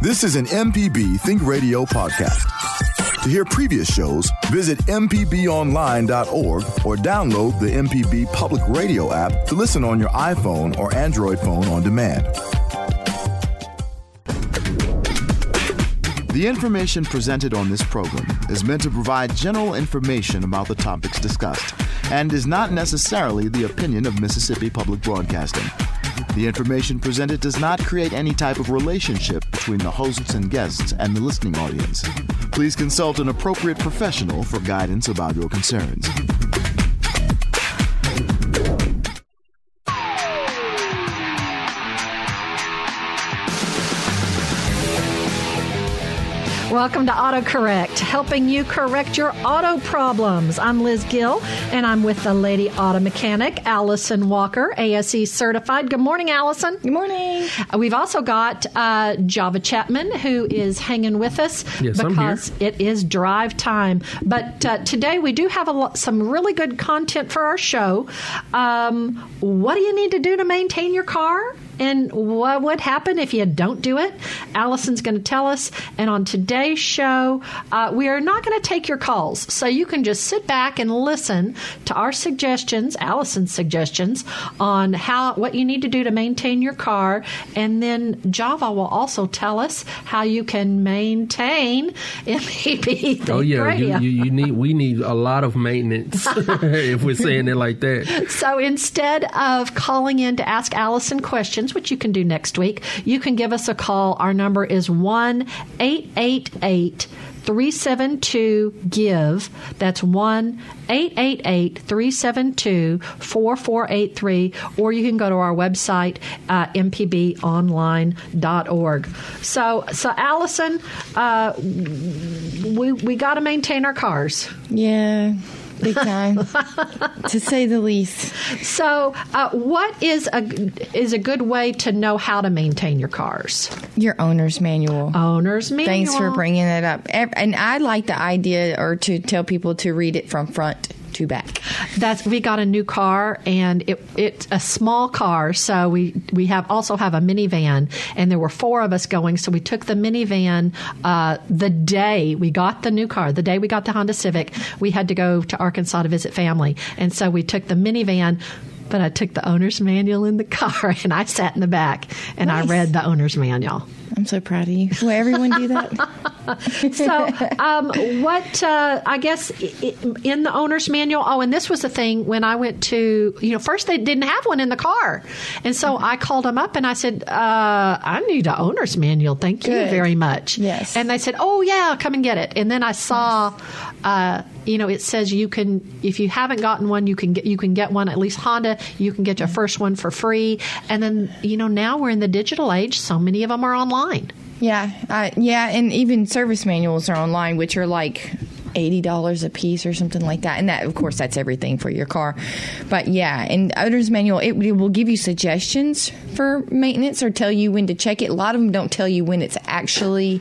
This is an MPB Think Radio podcast. To hear previous shows, visit MPBOnline.org or download the MPB Public Radio app to listen on your iPhone or Android phone on demand. The information presented on this program is meant to provide general information about the topics discussed and is not necessarily the opinion of Mississippi Public Broadcasting. The information presented does not create any type of relationship between the hosts and guests and the listening audience. Please consult an appropriate professional for guidance about your concerns. Welcome to AutoCorrect, helping you correct your auto problems. I'm Liz Gill, and I'm with the lady auto mechanic, Allison Walker, ASE certified. Good morning, Allison. Good morning. Uh, we've also got uh, Java Chapman, who is hanging with us Yes, I'm because here. it is drive time. But uh, today we do have a lot, some really good content for our show. Um, what do you need to do to maintain your car? And what would happen if you don't do it? Allison's going to tell us. And on today's show, uh, we are not going to take your calls. So you can just sit back and listen to our suggestions, Allison's suggestions, on how what you need to do to maintain your car. And then Java will also tell us how you can maintain MPB Oh yeah, you, you, you need we need a lot of maintenance if we're saying it like that. So instead of calling in to ask Allison questions, which you can do next week, you can give us a call. Our number is 1 888 372 GIVE. That's 1 888 372 4483. Or you can go to our website, uh, mpbonline.org. So, so Allison, uh, we, we got to maintain our cars. Yeah, big time, to say the least. So, uh, what is a is a good way to know how to maintain your cars? Your owner's manual. Owner's manual. Thanks for bringing it up. And I like the idea, or to tell people to read it from front to back. That's we got a new car and it it's a small car, so we we have also have a minivan and there were four of us going, so we took the minivan uh, the day we got the new car, the day we got the Honda Civic, we had to go to Arkansas to visit family, and so we took the minivan. But I took the owner's manual in the car and I sat in the back and I read the owner's manual. I'm so proud of you. Will everyone do that? So, um, what uh, I guess in the owner's manual? Oh, and this was the thing when I went to you know first they didn't have one in the car, and so I called them up and I said uh, I need an owner's manual. Thank you very much. Yes. and they said oh yeah, come and get it. And then I saw. Uh, you know, it says you can if you haven't gotten one, you can get you can get one. At least Honda, you can get your first one for free. And then you know now we're in the digital age. So many of them are online. Yeah, uh, yeah, and even service manuals are online, which are like eighty dollars a piece or something like that. And that, of course, that's everything for your car. But yeah, and owner's manual it, it will give you suggestions for maintenance or tell you when to check it. A lot of them don't tell you when it's actually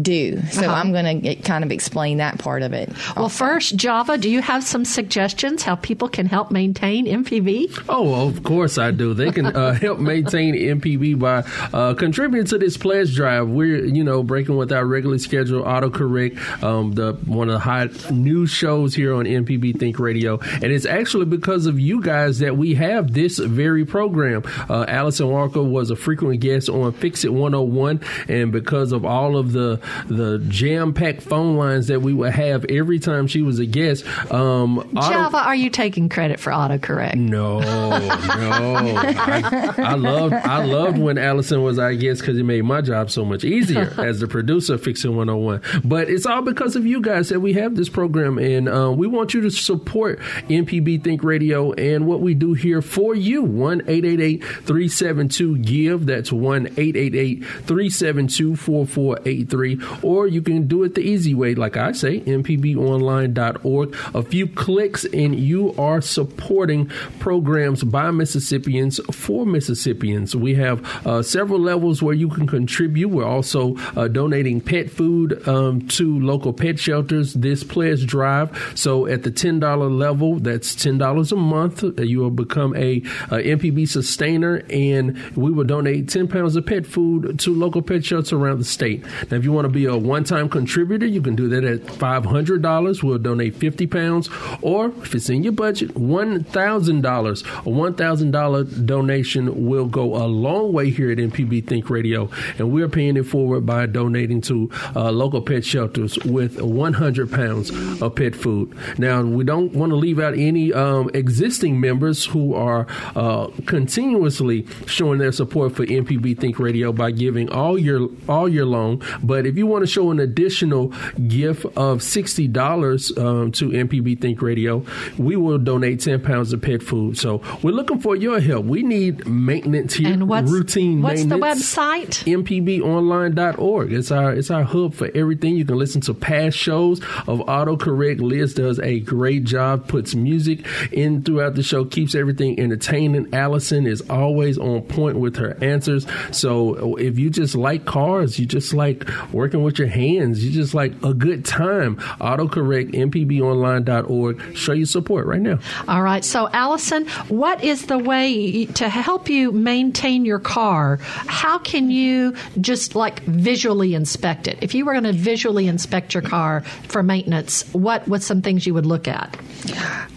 due. So Uh-huh. I'm going to kind of explain that part of it. Well, first, Java, do you have some suggestions how people can help maintain MPB? Oh, of course I do. They can uh, help maintain MPB by uh, contributing to this pledge drive. We're you know breaking with our regularly scheduled autocorrect, um, the one of the hot news shows here on MPB Think Radio, and it's actually because of you guys that we have this very program. Uh, Allison Walker was a frequent guest on Fix It 101, and because of all of the the jam packed phone lines that we would have every time she was a guest, um, auto- Java, are you taking credit for autocorrect? no, no. I, I loved I loved when Allison was our guest because it made my job so much easier as the producer of Fix It 101. But it's all because of you guys that we have this program, and uh, we want you to support MPB Think Radio and what we do here for you. One eight eight eight three seven two give. That's one eight eight eight three seven two four four eight three. Or you can do it the easy way, like I say, mpbonline.org. A few clicks and you are supporting programs by Mississippians for Mississippians. We have uh, several levels where you can contribute. We're also uh, donating pet food um, to local pet shelters this this pledge drive. So at the ten dollar level, that's ten dollars a month. You will become a, a MPB sustainer, and we will donate ten pounds of pet food to local pet shelters around the state. Now, if you want to be a one time contributor, you can do that at five hundred dollars. We'll donate fifty pounds, or if it's in your budget, one thousand dollars. A one thousand dollar donation will go a long way here at MPB Think Radio, and we're paying it forward by donating to uh, local pet shelters with 100 pounds of pet food. Now, we don't want to leave out any um, existing members who are uh, continuously showing their support for MPB Think Radio by giving all year all year long. But if you want to show an additional gift of sixty dollars um, to MPB Think Radio, we will donate 10 pounds of pet food. So we're looking for your help. We need maintenance here, And what's, routine what's the maintenance website? mpbonline.org. It's our it's our hub for everything. You can listen to past shows of autocorrect. Liz does a great job, puts music in throughout the show, keeps everything entertaining. Allison is always on point with her answers. So if you just like cars, you just like working with your hands, you just like a good time, autocorrect mpbonline.org. Show your support right now. All right. So, Allison, what is the way to help you maintain your car? How can you just like visually inspect it? If you were going to visually inspect your car for maintenance, what what's some things you would look at?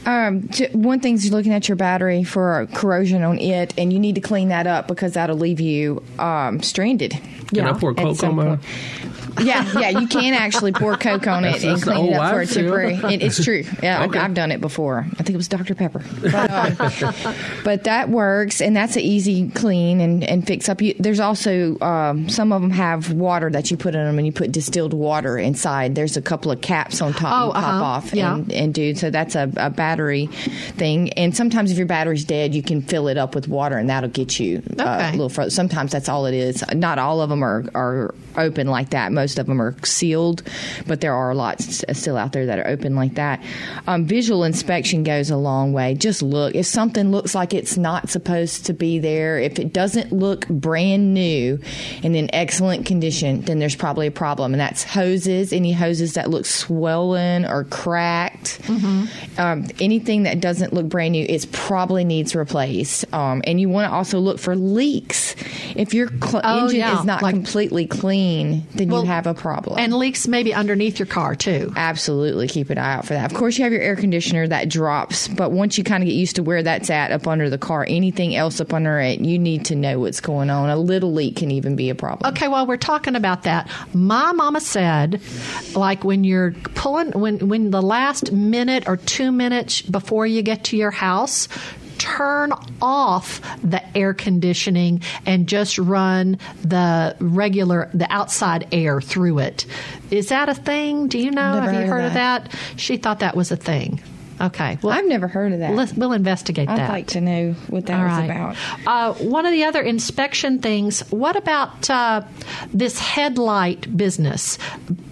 Um, j- one thing's you're looking at your battery for corrosion on it, and you need to clean that up because that'll leave you um, stranded. Can I pour at Coke some on my? Point. Yeah, yeah, you can actually pour Coke on it and clean it up for a wives' temporary. It, it's true. Yeah, Okay. I've, I've done it before. I think it was Dr Pepper, but, um, but that works, and that's an easy clean and, and fix up. You, there's also um, some of them have water that you put in them, and you put distilled water inside. There's a couple of caps on top Oh, you pop uh-huh. off Yeah. and, and do. So that's a, a battery thing. And sometimes if your battery's dead, you can fill it up with water, and that'll get you uh, a little further. Sometimes that's all it is. Not all of them are, are open like that. Most of them are sealed, but there are lots still out there that are open like that. Um, visual inspection goes a long way. Just look. If something looks like it's not supposed to be there, if it doesn't look brand new and in excellent condition, then there's probably a problem. And that's hoses, any hoses that look swollen or cracked. Um, anything that doesn't look brand new, it probably needs replaced. Um, and you want to also look for leaks. If your cl- Oh, engine yeah, is not like- completely clean, then Well, you have a problem. And leaks maybe underneath your car too. Absolutely keep an eye out for that. Of course, you have your air conditioner that drops, but once you kind of get used to where that's at up under the car, anything else up under it, you need to know what's going on. A little leak can even be a problem. Okay, while we're talking about that, my mama said, like when you're pulling, when when the last minute or two minutes before you get to your house, turn off the air conditioning and just run the regular, the outside air through it. Is that a thing? Do you know? Never Have you heard heard of of that? She thought that was a thing. Okay, well, I've never heard of that. let's, we'll investigate I'd that. like to know what that All was right. about. Uh, one of the other inspection things. What about uh, this headlight business?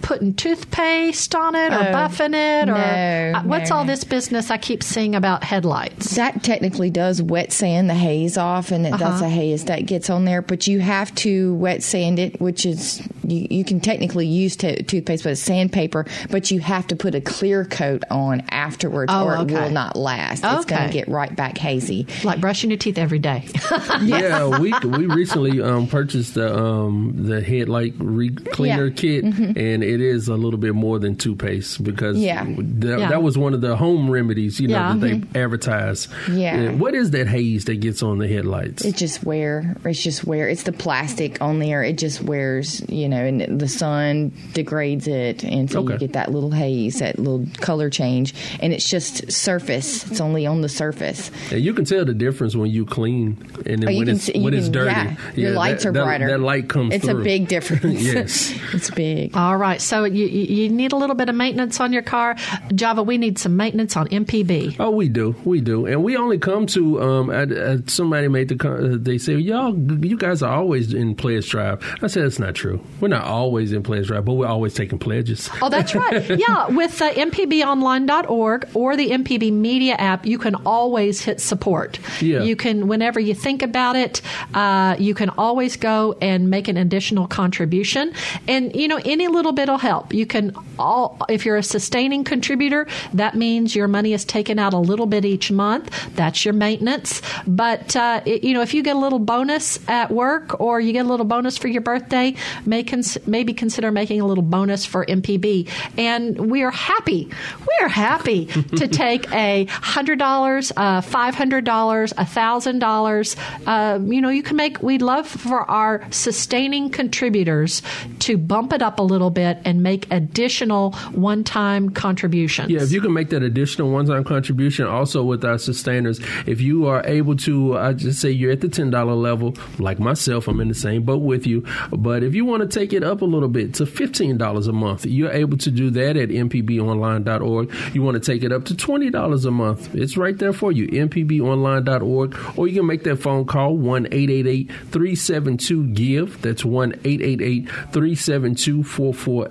Putting toothpaste on it, or Oh, buffing it, or no, uh, what's no. all this business I keep seeing about headlights? That technically does wet sand the haze off, and it, that's Uh-huh. a haze that gets on there. But you have to wet sand it, which is you, you can technically use to toothpaste, but it's sandpaper. But you have to put a clear coat on afterwards, Oh, or it will not last. It's going to get right back hazy. Like brushing your teeth every day. yeah, we we recently um, purchased the um, the headlight re- cleaner Yeah. Mm-hmm. kit, and it is a little bit more than toothpaste because Yeah. that, Yeah. that was one of the home remedies, you know, Yeah. that they mm-hmm. advertise. Yeah. And what is that haze that gets on the headlights? It just wear. It's just wear. It's the plastic on there. It just wears. You know, and the sun degrades it, and so you get that little haze, that little color change, and it's just surface. It's only on the surface. And you can tell the difference when you clean and then Oh, when it's see- you when it's dirty. yeah, your lights that, are that- brighter. That, light comes It's through. a big difference. yes. it's big. all right, so you, you need a little bit of maintenance on your car, Java. We need some maintenance on MPB. Oh, we do, we do, and we only come to. Um, somebody made the. uh, They say, "Y'all, you guys are always in pledge drive." I said, "It's not true. We're not always in pledge drive, but we're always taking pledges. Oh, that's right. yeah, with uh, mpbonline.org or the MPB Media app, you can always hit support. Yeah. You can, whenever you think about it, uh, you can always go and make an additional contribution. And, you know, any little bit will help. You can all, if you're a sustaining contributor, that means your money is taken out a little bit each month. That's your maintenance. But, uh, it, you know, if you get a little bonus at work or you get a little bonus for your birthday, may cons- maybe consider making a little bonus for MPB. And we are happy, we are happy to take a $100, uh, $500, $1,000. Uh, you know, you can make, we'd love for our sustaining contributors to bump it up a little bit and make additional one time contributions. Yeah, if you can make that additional one time contribution also with our sustainers, if you are able to, I just say you're at the $10 level, like myself, I'm in the same boat with you. But if you want to take it up a little bit to $15 a month, you're able to do that at mpbonline.org. You want to take it up to $20 a month, it's right there for you, mpbonline.org. Or you can make that phone call, 1 888 372 GIVE. That's 1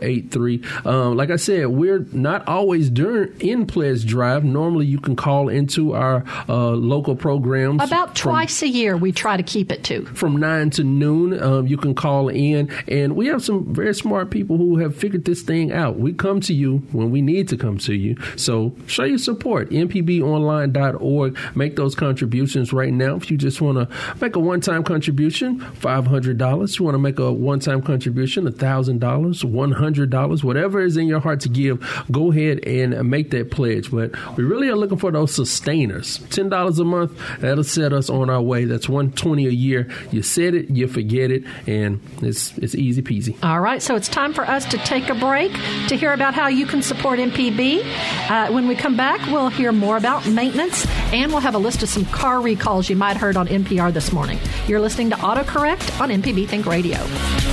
888 372 4483. Um, Like I said, we're not always during in pledge drive. Normally, you can call into our uh, local programs About from- twice a year, we try to keep it to. from 9 to noon. Um, you can call in, and we have some very smart people who have figured this thing out. We come to you when we need to come to you. So show your support. mpbonline.org. Make those contributions right now. If you just want to make a one time contribution, $500. You want to make a one time contribution, $1,000, $100, whatever is in your heart to give, go ahead and make that pledge. But we really are looking for those sustainers. $10 a month, that'll set us on our way. That's 120 a year. You said it, you forget it, and it's it's easy peasy. All right, so it's time for us to take a break to hear about how you can support MPB. Uh, when we come back, we'll hear more about maintenance and we'll have a list of some car recalls you might have heard on NPR this morning. You're listening to AutoCorrect on MPB Think Radio.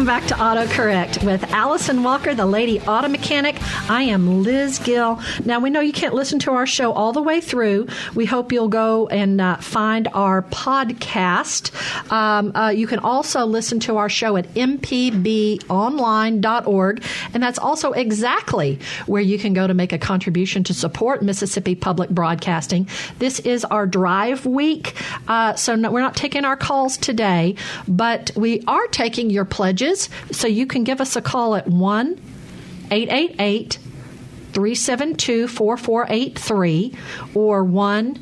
Welcome back to AutoCorrect with Allison Walker, the lady auto mechanic. I am Liz Gill. Now, we know you can't listen to our show all the way through. We hope you'll go and uh, find our podcast. Um, uh, you can also listen to our show at mpbonline.org, and that's also exactly where you can go to make a contribution to support Mississippi Public Broadcasting. This is our drive week, uh, so no, we're not taking our calls today, but we are taking your pledges. So you can give us a call at 1 888 372 4483 or 1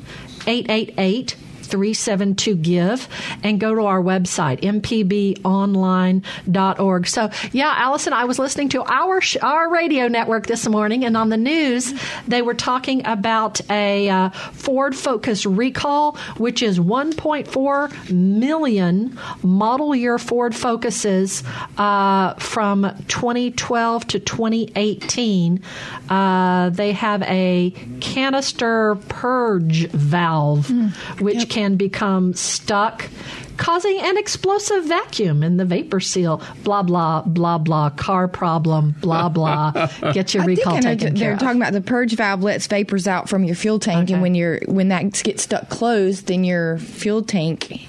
888 372 give and go to our website mpbonline.org so yeah allison i was listening to our sh- our radio network this morning and on the news they were talking about a uh, ford focus recall which is 1.4 million model year ford focuses uh, from 2012 to 2018 uh, they have a canister purge valve which can become stuck causing an explosive vacuum in the vapor seal blah blah blah blah car problem blah blah get your I recall I know taken they're of. talking about the purge valve lets vapors out from your fuel tank, Okay. and when you're when that gets stuck closed, then your fuel tank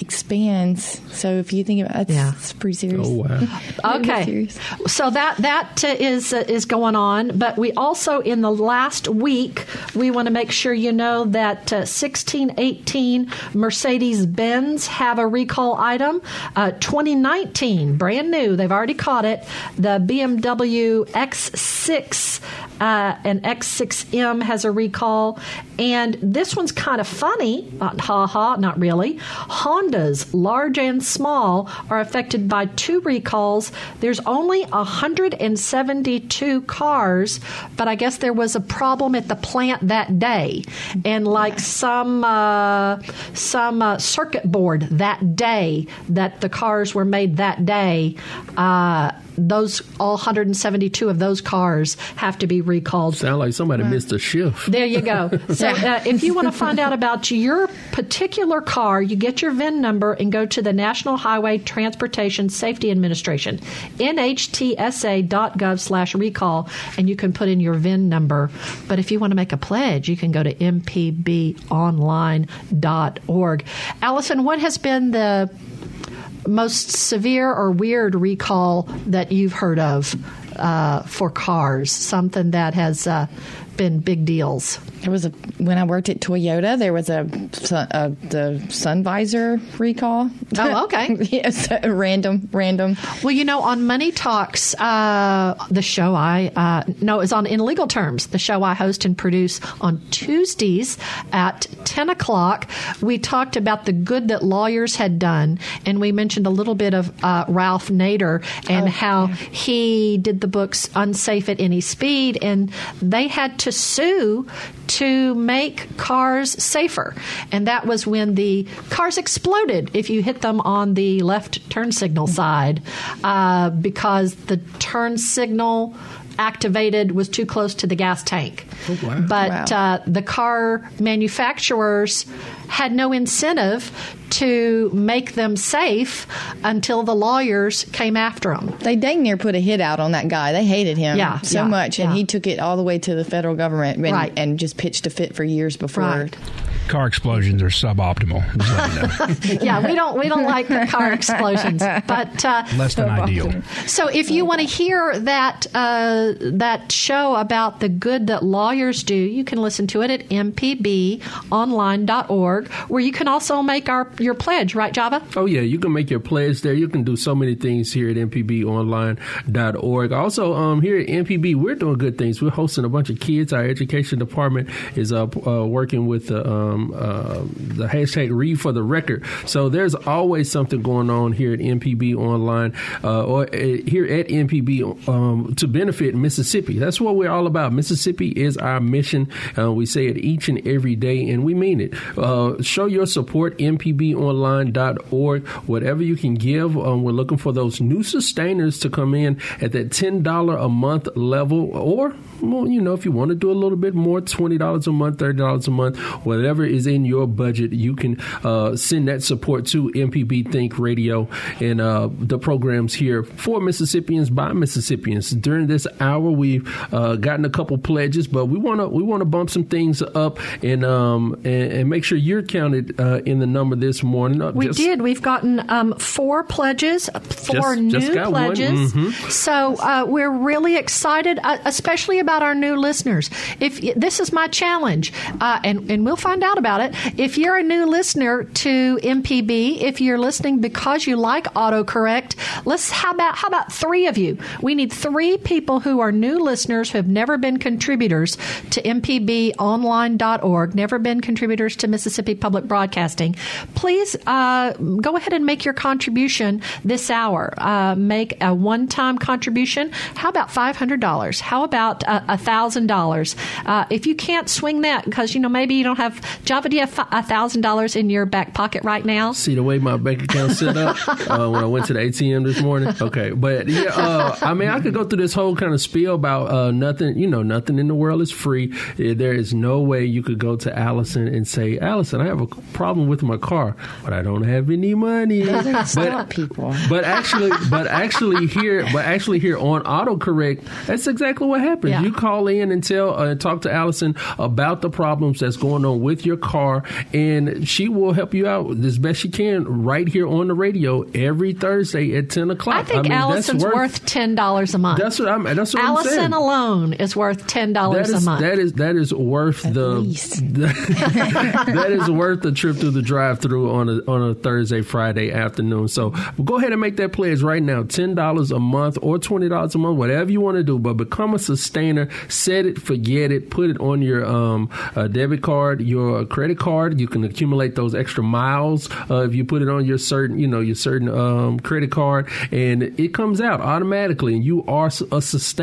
expands. So if you think about it, Yeah. it's pretty serious. Oh, wow. Okay, so that that uh, is uh, is going on, but we also in the last week we want to make sure you know that uh, 1618 Mercedes Benz have a recall item. Uh, 2019, brand new, they've already caught it. The BMW X6 uh, an X6M has a recall, and this one's kind of funny. Uh, ha ha, not really. Hondas, large and small, are affected by two recalls. There's only 172 cars, but I guess there was a problem at the plant that day, and like some uh, some uh, circuit board that day that the cars were made that day. Uh, those all 172 of those cars have to be recalled. Sound like somebody missed a shift. There you go. So uh, if you want to find out about your particular car, you get your VIN number and go to the National Highway Transportation Safety Administration, nhtsa.gov slash recall, and you can put in your VIN number. But if you want to make a pledge, you can go to mpbonline.org. Allison, what has been the most severe or weird recall that you've heard of uh, for cars? Something that has uh, been big deals. There was a when I worked at Toyota. There was a, a the sun visor recall. Oh, okay. yes, random, random. Well, you know, on Money Talks, uh, the show I uh, no, it's on In Legal Terms, the show I host and produce on Tuesdays at ten o'clock. We talked about the good that lawyers had done, and we mentioned a little bit of uh, Ralph Nader and Oh, how yeah. he did the books Unsafe at Any Speed, and they had to sue to make cars safer. And that was when the cars exploded if you hit them on the left turn signal side uh, because the turn signal activated was too close to the gas tank. wow. But Wow. uh, the car manufacturers had no incentive to make them safe until the lawyers came after them. They dang near put a hit out on that guy. They hated him Yeah, so yeah, much, and yeah. he took it all the way to the federal government and, Right. and just pitched a fit for years before. Right. Car explosions are suboptimal. You know. yeah, we don't we don't like the car explosions, but uh, Less than ideal. so if you want to hear that uh, that show about the good that lawyers do, you can listen to it at mpbonline.org, where you can also make our your pledge, right, Java? Oh, yeah, you can make your pledge there. You can do so many things here at mpbonline.org. Also, um, here at MPB, we're doing good things. We're hosting a bunch of kids. Our education department is uh, uh, working with the, um, uh, the hashtag Read for the Record. So there's always something going on here at MPB Online uh, or uh, here at MPB um, to benefit Mississippi. That's what we're all about. Mississippi is our mission. Uh, we say it each and every day, and we mean it. Uh, show your support, mpbonline.org. Whatever you can give, um, we're looking for those new sustainers to come in at that $10 a month level, or, well, you know, if you want to do a little bit more, $20 a month, $30 a month, whatever is in your budget, you can uh, send that support to MPB Think Radio and uh, the programs here for Mississippians by Mississippians. During this hour, we've uh, gotten a couple pledges, but we want to we want to bump some things up and um and, and make sure you're counted uh, in the number this morning. Uh, We just- did. We've gotten um, four pledges, four Just- new just pledges. Mhm. So uh, we're really excited, uh, especially about our new listeners. If this is my challenge, uh, and and we'll find out about it. If you're a new listener to MPB, if you're listening because you like autocorrect, let's how about how about three of you? We need three people who are new listeners who have never been contributors to mpbonline.org, never been contributors to Mississippi Public Broadcasting. Please uh, go ahead and make your contribution this hour. Uh, make a one-time contribution. How about five hundred dollars? How about a thousand dollars? If you can't swing that, because you know maybe you don't have Java, do you have a thousand dollars in your back pocket right now? See the way my bank account set up uh, when I went to the ATM this morning. Okay, but yeah, uh, I mean, I could go through this whole kind of spiel about uh, nothing. You know, nothing in the world is free. Uh, There is no way you could go to Allison and say, "Allison, I have a problem with my car, but I don't have any money." Stop people. But actually, but actually here, but actually here on autocorrect, that's exactly what happens. Yeah. You call in and tell, uh, talk to Allison about the problems that's going on with your car, and she will help you out as best she can right here on the radio every Thursday at ten o'clock. I think mean, that's Allison's worth, ten dollars a month. That's what I'm. That's what I'm Allison alone is worth ten dollars a month. that is that is worth the that is worth the trip through the drive-through on a on a Thursday Friday afternoon. So go ahead and make that pledge right now: ten dollars a month or twenty dollars a month, whatever you want to do. But become a sustainer. Set it, forget it. Put it on your um, uh, debit card, your credit card. You can accumulate those extra miles uh, if you put it on your certain you know your certain um, credit card, and it comes out automatically, and you are a sustainer.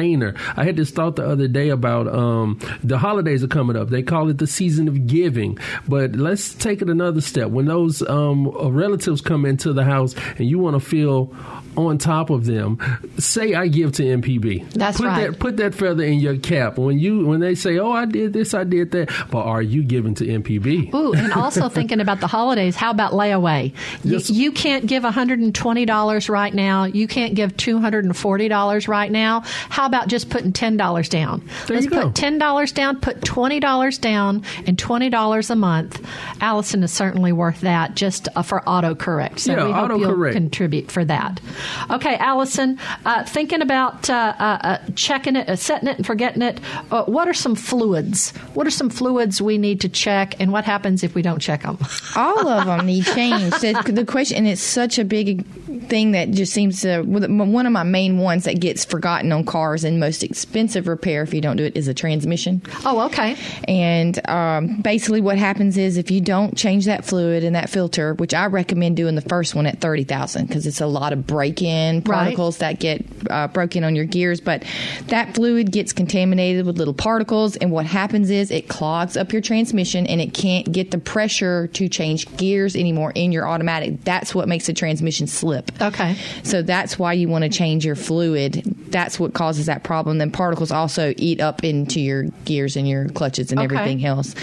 I had this thought the other day about um, the holidays are coming up. They call it the season of giving, but let's take it another step. When those um, relatives come into the house and you want to feel on top of them, say I give to MPB. That's put right. That, put that feather in your cap when you when they say, "Oh, I did this, I did that," but are you giving to MPB? Ooh, and also thinking about the holidays, how about layaway? You, Yes. you can't give $120 right now. You can't give $240 right now. How about just putting $10 down? There Let's you go. put $10 down, put $20 down, and $20 a month. Allison is certainly worth that just uh, for autocorrect. So Yeah, we hope you'll autocorrect. contribute for that. Okay, Allison, uh, thinking about uh, uh, uh, checking it, uh, setting it, and forgetting it, uh, what are some fluids? What are some fluids we need to check, and what happens if we don't check them? all of them need change. The, the question, and it's such a big thing that just seems to one of my main ones that gets forgotten on cars and most expensive repair if you don't do it is a transmission. Oh, okay. And um, basically, what happens is if you don't change that fluid and that filter, which I recommend doing the first one at thirty thousand because it's a lot of break-in particles that get uh, broken on your gears. But that fluid gets contaminated with little particles, and what happens is it clogs up your transmission, and it can't get the pressure to change gears anymore in your automatic. That's what makes the transmission slip. Okay. So that's why you want to change your fluid. That's what causes that problem. Then particles also eat up into your gears and your clutches and Okay. everything else.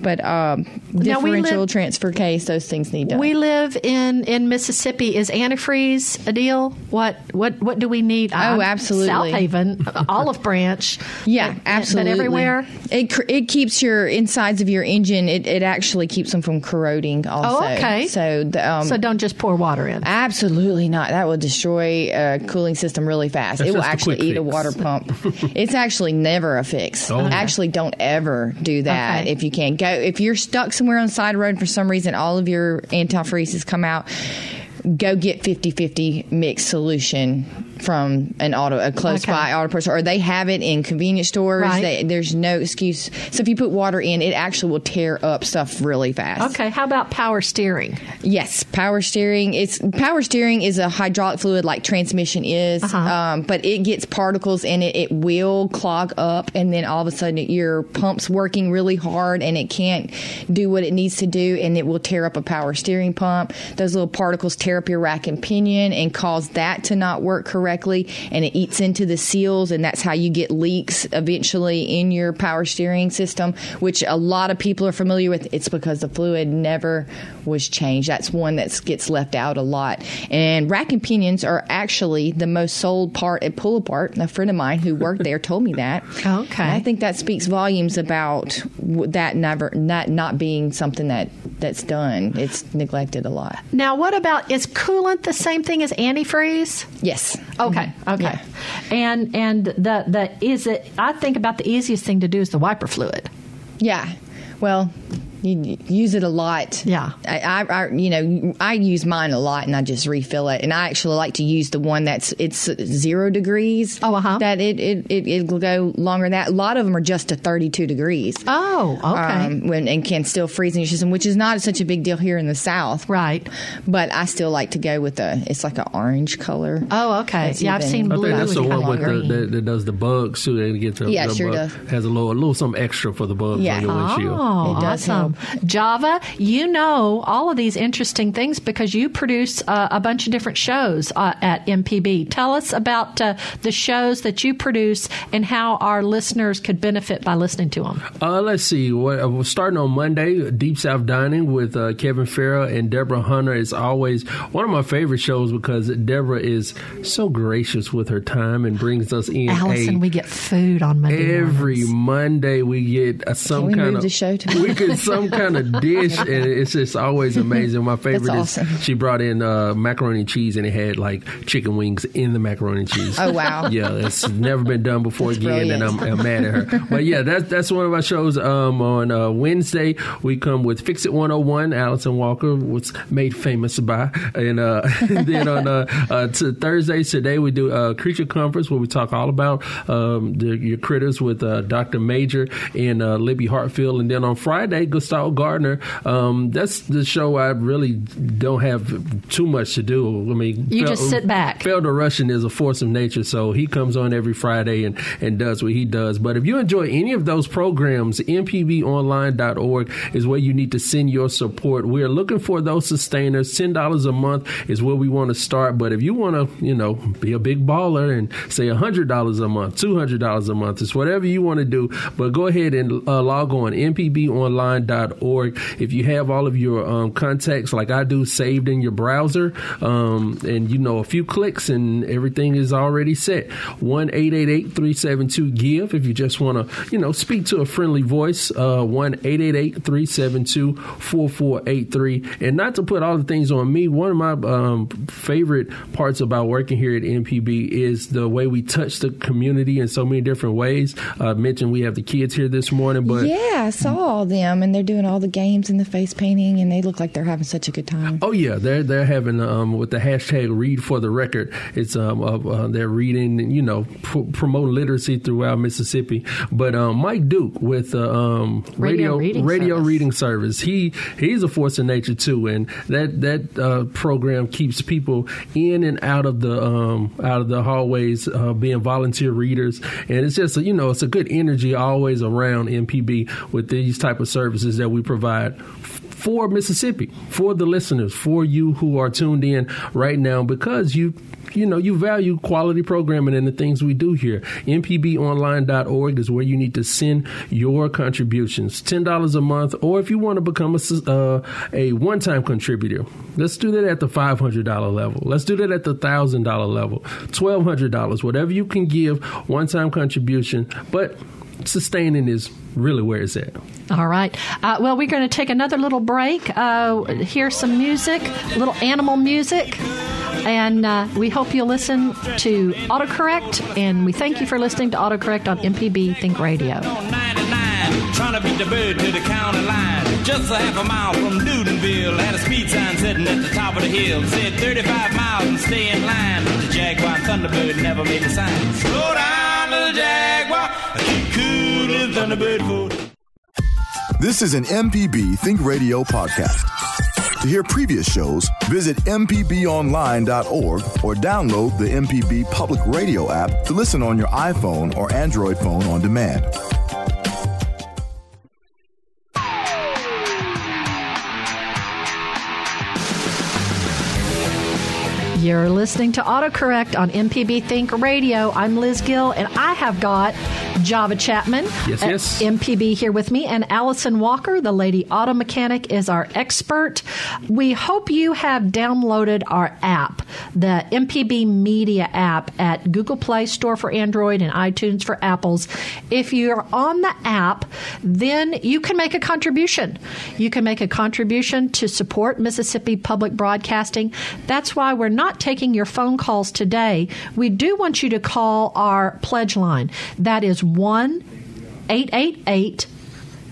But um, differential live- transfer case, those things need done. We live in, in Mississippi. Is antifreeze a deal? What what what do we need? Oh, absolutely. Southaven, Olive Branch. yeah, but- absolutely. But everywhere. it it keeps your insides of your engine. It, it actually keeps them from corroding. Also, Oh, okay. So the, um, So don't just pour water in. Absolutely not. That will destroy a cooling system really fast. That's it will just a actually quick eat a water pump. it's actually never a fix. Oh. Actually, don't ever do that Okay. if you can't Go if you're stuck somewhere on the side of the road for some reason all of your antifreeze has come out. Go get 50-50 mixed solution from an auto a close Okay. by auto person or they have it in convenience stores. Right. They, there's no excuse. So if you put water in, it actually will tear up stuff really fast. Okay. How about power steering? Yes, power steering. It's power steering is a hydraulic fluid like transmission is, Uh-huh. um, but it gets particles in it. It will clog up, and then all of a sudden your pump's working really hard, and it can't do what it needs to do, and it will tear up a power steering pump. Those little particles tear up your rack and pinion and cause that to not work correctly, and it eats into the seals, and that's how you get leaks eventually in your power steering system, which a lot of people are familiar with. It's because the fluid never was changed. That's one that gets left out a lot. And rack and pinions are actually the most sold part at Pull-A-Part. A friend of mine who worked there told me that. Okay. And I think that speaks volumes about that never not not being something that that's done. It's neglected a lot. Now, what about is coolant the same thing as antifreeze? Yes. Okay, mm-hmm. okay. Yeah. And and the the is it? I think about the easiest thing to do is the wiper fluid. Yeah. Well, you use it a lot. Yeah. I, I, I, you know, I use mine a lot, and I just refill it. And I actually like to use the one that's it's zero degrees. Oh, uh-huh. That it it it it'll go longer than that. A lot of them are just to thirty two degrees. Oh, okay. Um, when and can still freeze in your system, which is not such a big deal here in the south. right. But I still like to go with a. It's like an orange color. Oh, okay. That's yeah, I've even- seen I blue. think that's the and one with the, green. that, that does the bugs too. They get the, Yeah, the sure bug- does. has a little a little something extra for the bugs Yeah. on your windshield. Oh, It does awesome. Java, you know all of these interesting things because you produce uh, a bunch of different shows uh, at MPB. Tell us about uh, the shows that you produce and how our listeners could benefit by listening to them. Uh, let's see. What, uh, we're starting on Monday, Deep South Dining with uh, Kevin Farrell and Deborah Hunter is always one of my favorite shows because Deborah is so gracious with her time and brings us in. Allison, a, we get food on Monday every mornings. Monday we get uh, some kind of the show to we get some some kind of dish, and it's just always amazing. My favorite awesome. is she brought in uh, macaroni and cheese, and it had like chicken wings in the macaroni and cheese. Oh, wow. Yeah, it's never been done before That's again, and I'm. I'm mad at her. But yeah, that's that's one of our shows. Um, on uh, Wednesday, we come with Fix It 101. Allison Walker was made famous by, and uh, then on uh, uh, to Thursdays today we do uh, Creature Conference where we talk all about um, the, your critters with uh, Dr. Major and uh, Libby Hartfield, and then on Friday Gestalt Gardener. Um, that's the show I really don't have too much to do. I mean, You just sit back. Felder Rushing is a force of nature, so he comes on every Friday and, and does what he does. But if you enjoy any of those programs, mpbonline.org is where you need to send your support. We're looking for those sustainers. $10 a month is where we want to start. But if you want to, you know, be a big baller and say $100 a month, $200 a month, it's whatever you want to do. But go ahead and uh, log on mpbonline.org. If you have all of your um, contacts like I do saved in your browser, um, and you know a few clicks and everything is already set. One eight eight eight three seven two give. If you just want to, you know, speak to a friendly voice. Uh, One eight eight eight three seven two four four eight three. And not to put all the things on me. One of my um, favorite parts about working here at MPB is the way we touch the community in so many different ways. I mentioned we have the kids here this morning, but yeah, I saw all them, and they're doing all the games and the face painting, and they look like they're having such a good time. Oh yeah, they're they're having um, with the hashtag Read for the Record. It's um uh, uh, they're reading, you know, pr- promote literacy throughout Mississippi. But um, Mike Duke with uh, um, Radio radio Reading radio Service. reading service. He he's a force of nature too, and that that uh, program keeps people in and out of the um, out of the hallways, uh, being volunteer readers, and it's just you know it's a good energy always around MPB with these type of services that we provide for Mississippi, for the listeners, for you who are tuned in right now, because you you know you value quality programming and the things we do here. MPBOnline.org is where you need to send your contributions, ten dollars a month, or if you want to become a uh, a one time contributor, let's do that at the five hundred dollar level. Let's do that at the thousand dollar level, twelve hundred dollars, whatever you can give, one time contribution, but sustaining is really where it's at. All right. Uh, well, we're going to take another little break, uh, hear some music, little animal music, and uh, we hope you'll listen to AutoCorrect. And we thank you for listening to AutoCorrect on MPB Think Radio. trying to beat the bird to the county line. Just a half a mile from Newtonville, had a speed sign sitting at the top of the hill. Said 35 miles and stay in line. But the Jaguar and Thunderbird never made a sign. Slow down, little Jaguar, keep cool, little Thunderbird fool. This is an MPB Think Radio podcast. To hear previous shows, visit MPBOnline.org or download the MPB Public Radio app to listen on your iPhone or Android phone on demand. You're listening to AutoCorrect on MPB Think Radio. I'm Liz Gill, and I have got Java Chapman, Yes, yes. MPB here with me, and Allison Walker, the lady auto mechanic, is our expert. We hope you have downloaded our app, the MPB Media app at Google Play Store for Android and iTunes for Apples. If you're on the app, then you can make a contribution. You can make a contribution to support Mississippi Public Broadcasting. That's why we're not taking your phone calls today. We do want you to call our pledge line. That is 1 888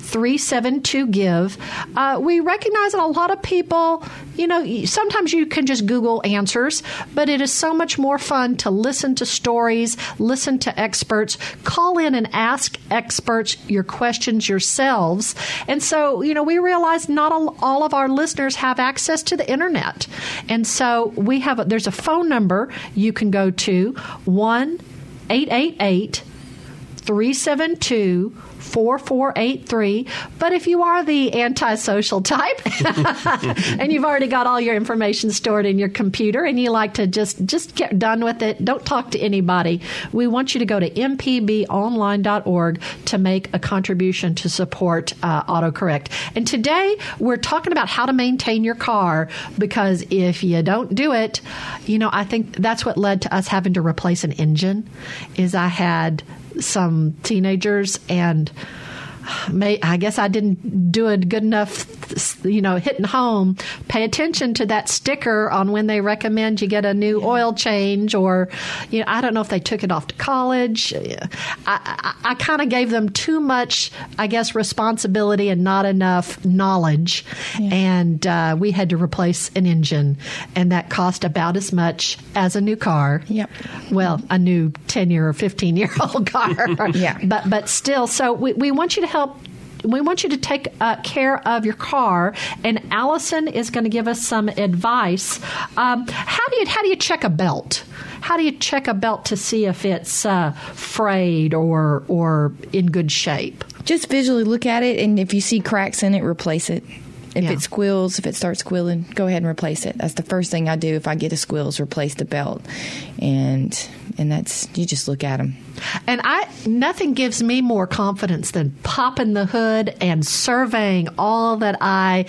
372 give. Uh, we recognize that a lot of people, you know, sometimes you can just Google answers, but it is so much more fun to listen to stories, listen to experts, call in and ask experts your questions yourselves. And so, you know, we realize not all, of our listeners have access to the internet. And so we have, a, there's a phone number you can go to 1 888 372 4483. But if you are the antisocial type and you've already got all your information stored in your computer and you like to just just get done with it, don't talk to anybody. We want you to go to mpbonline.org to make a contribution to support uh, autocorrect. And today we're talking about how to maintain your car because if you don't do it, you know, I think that's what led to us having to replace an engine is I had some teenagers and may, I guess I didn't do a good enough, you know, hitting home. Pay attention to that sticker on when they recommend you get a new oil change, or, you know, I don't know if they took it off to college. I, I, I kind of gave them too much, I guess, responsibility and not enough knowledge. And uh, we had to replace an engine, and that cost about as much as a new car. Yep. Well, a new 10 year or 15 year old car. Yeah. But, but still, so we, we want you to help. We want you to take uh, care of your car, and Allison is going to give us some advice. Um, how do you how do you check a belt? How do you check a belt to see if it's uh, frayed or or in good shape? Just visually look at it, and if you see cracks in it, replace it. If Yeah. it squeals, if it starts squealing, go ahead and replace it. That's the first thing I do if I get a squeals, replace the belt, and and that's you just look at them. And I nothing gives me more confidence than popping the hood and surveying all that I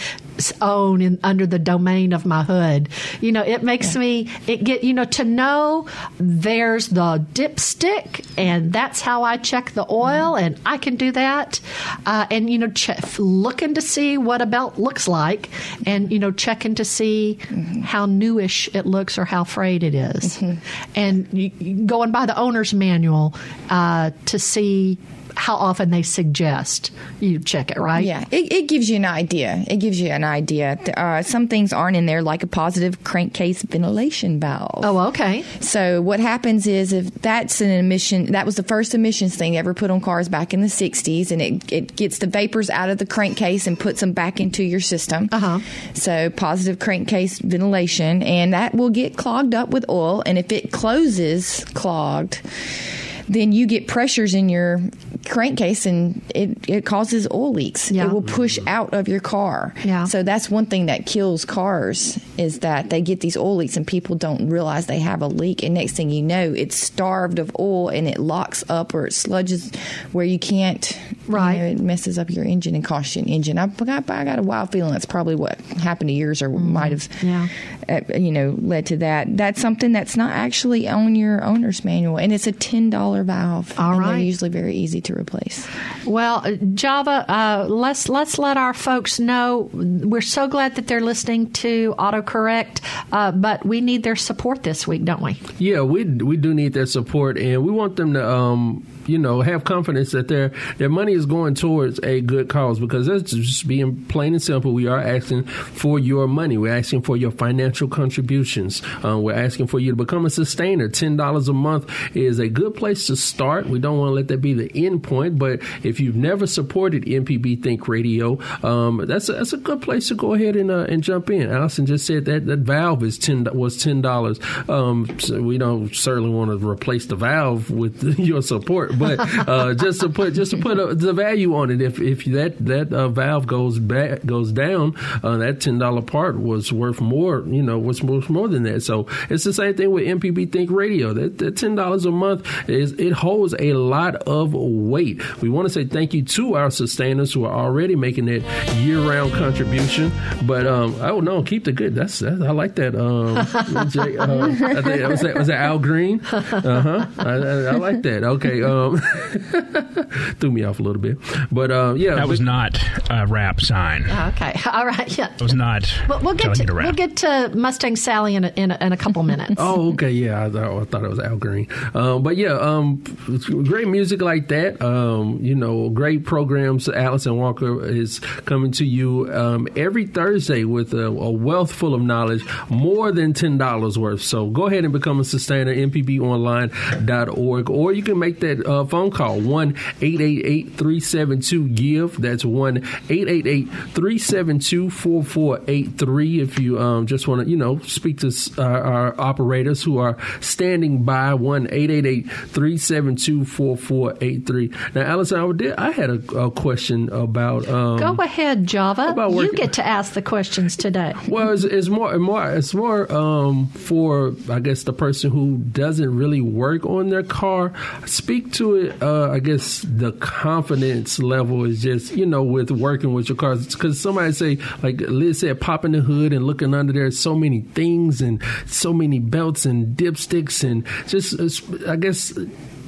own in, under the domain of my hood. You know, it makes me it get you know to know there's the dipstick and that's how I check the oil mm-hmm. and I can do that. Uh, and you know, looking to see what a belt looks like and you know checking to see mm-hmm. how newish it looks or how frayed it is. Mm-hmm. and you, you going by the owner's manual uh, to see how often they suggest you check it, right? Yeah, it, it gives you an idea. It gives you an idea. Uh, some things aren't in there, like a positive crankcase ventilation valve. Oh, okay. So what happens is if that's an emission, that was the first emissions thing ever put on cars back in the 60s, and it, it gets the vapors out of the crankcase and puts them back into your system. Uh-huh. So positive crankcase ventilation, and that will get clogged up with oil, and if it closes clogged, then you get pressures in your crankcase and it, it causes oil leaks. Yeah. It will push out of your car. Yeah. So that's one thing that kills cars is that they get these oil leaks and people don't realize they have a leak and next thing you know it's starved of oil and it locks up or it sludges where you can't you Right. know, it messes up your engine and costs you an engine. I got, I got a wild feeling that's probably what happened to yours or might have Mm-hmm. Yeah. uh, you know led to that. That's something that's not actually on your owner's manual and it's a $10 valve. All and right. They're usually very easy to replace. Well, uh, Java, uh, let's let's let our folks know. We're so glad that they're listening to autocorrect, uh, but we need their support this week, don't we? Yeah, we we do need their support, and we want them to, um, you know, have confidence that their their money is going towards a good cause. Because that's just being plain and simple. We are asking for your money. We're asking for your financial contributions. Uh, we're asking for you to become a sustainer. Ten dollars a month is a good place to start. We don't want to let that be the end point, but if you've never supported MPB Think Radio, um, that's a, that's a good place to go ahead and uh, and jump in. Allison just said that that valve is ten was ten dollars. Um, so we don't certainly want to replace the valve with your support, but uh, just to put just to put a, the value on it. If if that that uh, valve goes back goes down, uh, that ten dollar part was worth more. You know, was worth more than that. So it's the same thing with MPB Think Radio. That, that ten dollars a month is it holds a lot of weight. We want to say thank you to our sustainers who are already making that year round contribution. But um, oh no, keep the good. That's, that's I like that. Um, Jay, uh, I think, was that was that Al Green? Uh huh. I, I, I like that. Okay. Um, threw me off a little bit, but uh, yeah, That was but- not a rap sign. It Okay, all right, yeah. it was not We'll, we'll get telling to you to we'll get to Mustang Sally in a, in a, in a couple minutes. Oh, okay, yeah. I, thought- I thought it was Al Green, um, but yeah, um, great music like that. Um, you know, great programs. Allison Walker is coming to you um, every Thursday with a, a wealth full of knowledge, more than ten dollars worth. So go ahead and become a sustainer. MPBOnline.org, or you can make that uh, phone call one eight eight eight three seven two give. That's one eight eight eight three seven two four four eight three. If you um, just want to, you know, speak to uh, our operators who are standing by one eight eight eight three seven two four four eight three. Now, Allison, I did. I had a, a question about. Um, Go ahead, Java. You get to ask the questions today. well, it's, it's more, more, it's more um, for I guess the person who doesn't really work on their car. Speak to it. Uh, I guess the confidence level is just you know with working with your cars because somebody say like Liz said, popping the hood and looking under there. So many things and so many belts and dipsticks and just I guess.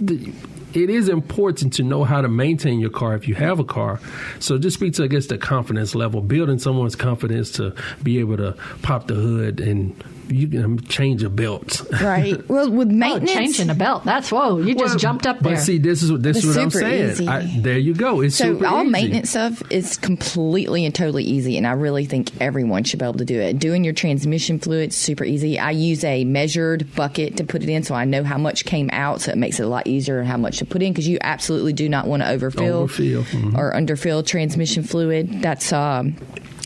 The, it is important to know how to maintain your car if you have a car. So just speak to I guess the confidence level, building someone's confidence to be able to pop the hood and you can change a belt. Right. Well, with Oh, maintenance, changing a belt. That's whoa! You just Well, jumped up there. But see, this is this It's is what I'm saying. I, there you go. It's So super all easy. maintenance stuff is completely and totally easy, and I really think everyone should be able to do it. Doing your transmission fluid super easy. I use a measured bucket to put it in, so I know how much came out, so it makes it a lot easier how much to put in because you absolutely do not want to overfill, Overfill, mhm. or underfill transmission fluid. That's um,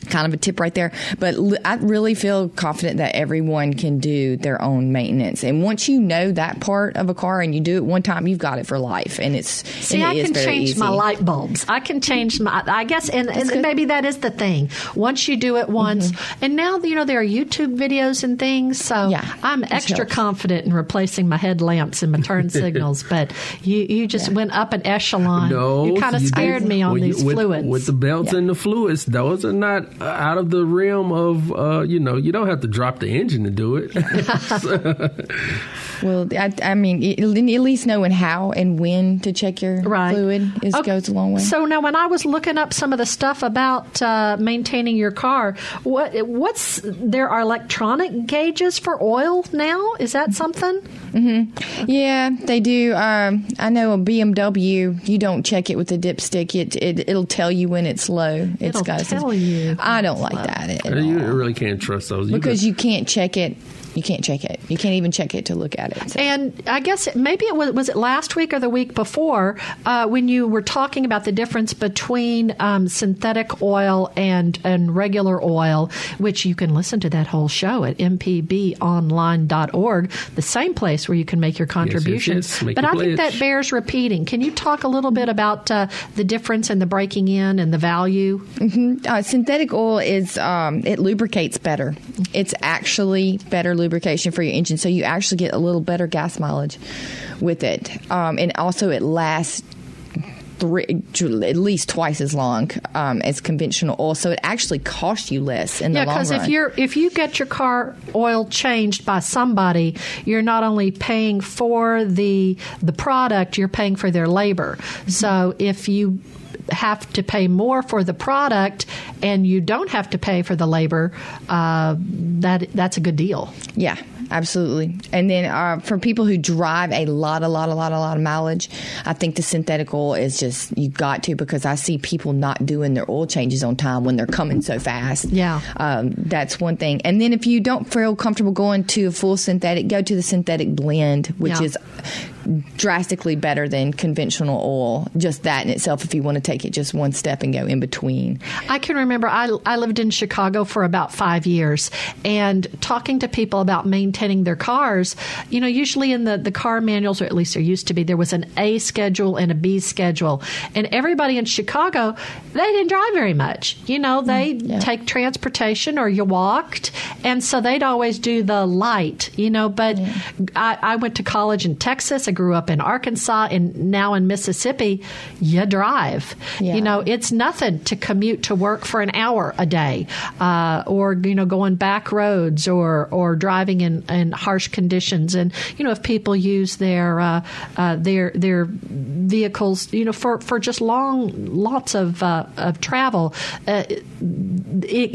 kind of a tip right there. But li- I really feel confident that everyone can do their own maintenance, and once you know that part of a car and you do it one time, you've got it for life, and it's See, and it I can change easy. my light bulbs. I can change my. I guess, and, and maybe that is the thing. Once you do it once, Mm-hmm. and now you know there are YouTube videos and things. So Yeah, I'm extra helps. confident in replacing my headlamps and my turn signals. But you, you just went up an echelon. No, you kind of scared didn't. me on When you- these with, fluids. With the belts Yeah. and the fluids, those are not out of the realm of, uh, you know, you don't have to drop the engine to do it. Well, I, I mean, at least knowing how and when to check your right. fluid is, Okay. goes a long way. So now, when I was looking up some of the stuff about uh, maintaining your car, what what's there are electronic gauges for oil now? Is that something? yeah, they do. Um, I know a BMW. You don't check it with a dipstick. It, it it'll tell you when it's low. It's It'll got tell you I don't like that at you all. really can't trust those. You because got- you can't check it. You can't check it. You can't even check it to look at it. So- And I guess it, maybe it was, was it last week or the week before uh, when you were talking about the difference between um, synthetic oil and and regular oil, which you can listen to that whole show at mpbonline.org, the same place where you can make your contributions. yes. Make but your I think that bears repeating. Can you talk a little bit about uh, the difference in the breaking in and the value? uh, synthetic oil is um, it lubricates better. It's actually better lubrication for your engine, so you actually get a little better gas mileage with it, um, and also it lasts. Three, at least twice as long um, as conventional oil, so it actually costs you less in the Yeah, long because if you're if you get your car oil changed by somebody, you're not only paying for the the product, you're paying for their labor. So if you have to pay more for the product and you don't have to pay for the labor, uh, that that's a good deal. Yeah, absolutely. And then uh, for people who drive a lot, a lot, a lot, a lot of mileage, I think the synthetic oil is just you got to because I see people not doing their oil changes on time when they're coming so fast. Yeah. um, that's one thing. And then if you don't feel comfortable going to a full synthetic, go to the synthetic blend, which Yeah. is drastically better than conventional oil. Just that in itself, if you want to take it just one step and go in between. I can remember I, I lived in Chicago for about five years and talking to people about maintaining their cars. You know, usually in the, the car manuals, or at least there used to be, there was an A schedule and a B schedule. And everybody in Chicago, they didn't drive very much. You know, mm, they take transportation or you walked. And so they'd always do the light, you know. But I, I went to college in Texas. I grew up in Arkansas and now in Mississippi. You drive. Yeah. You know, it's nothing to commute to work for an hour a day, uh, or you know, going back roads, or or driving in, in harsh conditions. And you know, if people use their uh, uh, their their vehicles, you know, for, for just long lots of uh, of travel, uh, it,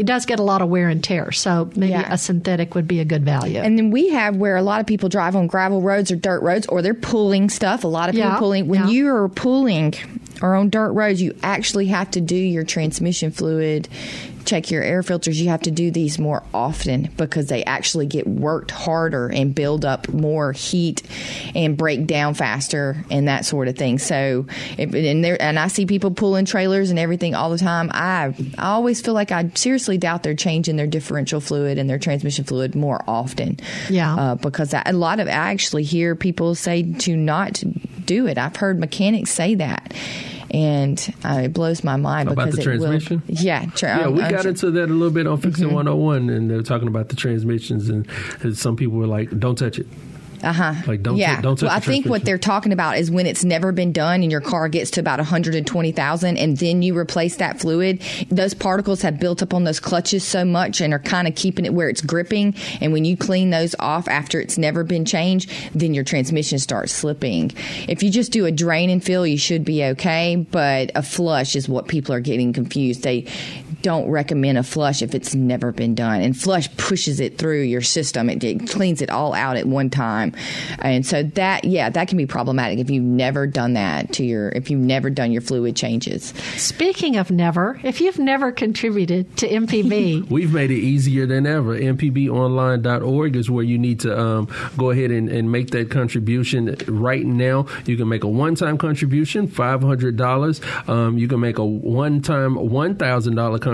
it does get a lot of wear and tear. So maybe Yeah. a synthetic would be a good value. And then we have where a lot of people drive on gravel roads or dirt roads, or they're pulling stuff. A lot of people Yeah, pulling. When yeah. you are pulling or on dirt roads, you actually have to do your transmission fluid, check your air filters. You have to do these more often because they actually get worked harder and build up more heat and break down faster and that sort of thing. So, if, and there, and I see people pulling trailers and everything all the time. I I always feel like I seriously doubt they're changing their differential fluid and their transmission fluid more often. Yeah. Uh, because I, a lot of I actually hear people say to not do it. I've heard mechanics say that. And uh, it blows my mind About because the it will- transmission? yeah, tra- Yeah, I'm- we I'm got into that a little bit on Fix It Mm-hmm. 101, and they're talking about the transmissions, and and some people were like, "Don't touch it." Uh huh. Like don't yeah. t- don't well, I think what they're talking about is when it's never been done and your car gets to about 120,000 and then you replace that fluid, those particles have built up on those clutches so much and are kind of keeping it where it's gripping. And when you clean those off after it's never been changed, then your transmission starts slipping. If you just do a drain and fill, you should be okay. But a flush is what people are getting confused. They don't recommend a flush if it's never been done. And flush pushes it through your system. It, it cleans it all out at one time. And so that, yeah, that can be problematic if you've never done that to your, if you've never done your fluid changes. Speaking of never, if you've never contributed to MPB, We've made it easier than ever. MPBOnline.org is where you need to um, go ahead and, and make that contribution right now. You can make a one time contribution, $500. Um, you can make a one time $1,000 contribution.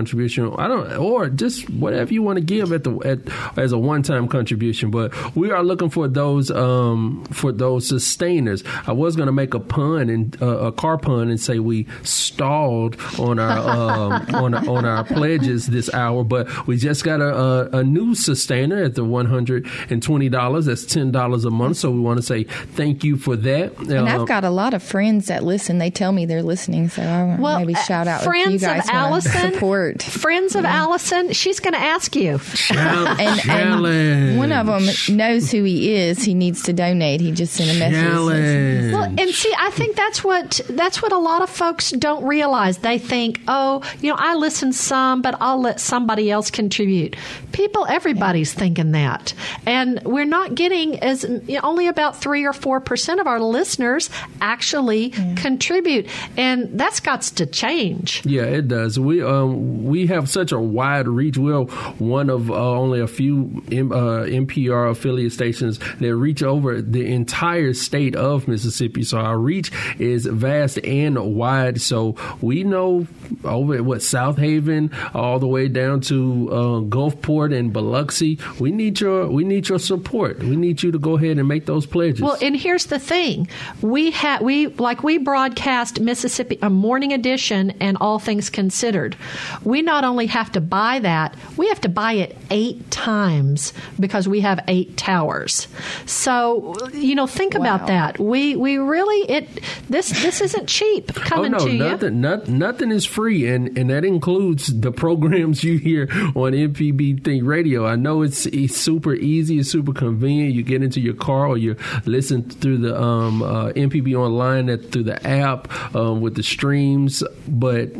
I don't, or just whatever you want to give at the at, as a one time contribution. But we are looking for those um, for those sustainers. I was going to make a pun and uh, a car pun and say we stalled on our um, on on our pledges this hour, but we just got a, a, a new sustainer at the one hundred and twenty dollars. That's ten dollars a month. So we want to say thank you for that. And Um, I've got a lot of friends that listen. They tell me they're listening. So I want well, maybe uh, shout out if friends you guys of wanna Allison, support. Friends of Allison, she's going to ask you. chal- and, challenge. and one of them knows who he is. He needs to donate. He just sent a message. Challenge. Well, and see, I think that's what that's what a lot of folks don't realize. They think, oh, you know, I listen some, but I'll let somebody else contribute. People, everybody's thinking that, and we're not getting as you know, only about three or four percent of our listeners actually contribute, and that's got to change. Yeah, it does. We um we have such a wide reach. We're one of uh, only a few M, uh, NPR affiliate stations that reach over the entire state of Mississippi. So our reach is vast and wide. So we know over at what Southaven all the way down to uh, Gulfport and Biloxi. We need your we need your support. We need you to go ahead and make those pledges. Well, and here's the thing: we had we like we broadcast Mississippi a morning edition and All Things Considered. We not only have to buy that, we have to buy it eight times because we have eight towers. So you know, think about that. We we really it this this isn't cheap coming oh no, to you. nothing, not, nothing is free, and and that includes the programs you hear on MPB Think Radio. I know it's, it's super easy, it's super convenient. You get into your car or you listen through the um, uh, MPB online at, through the app um, with the streams, but.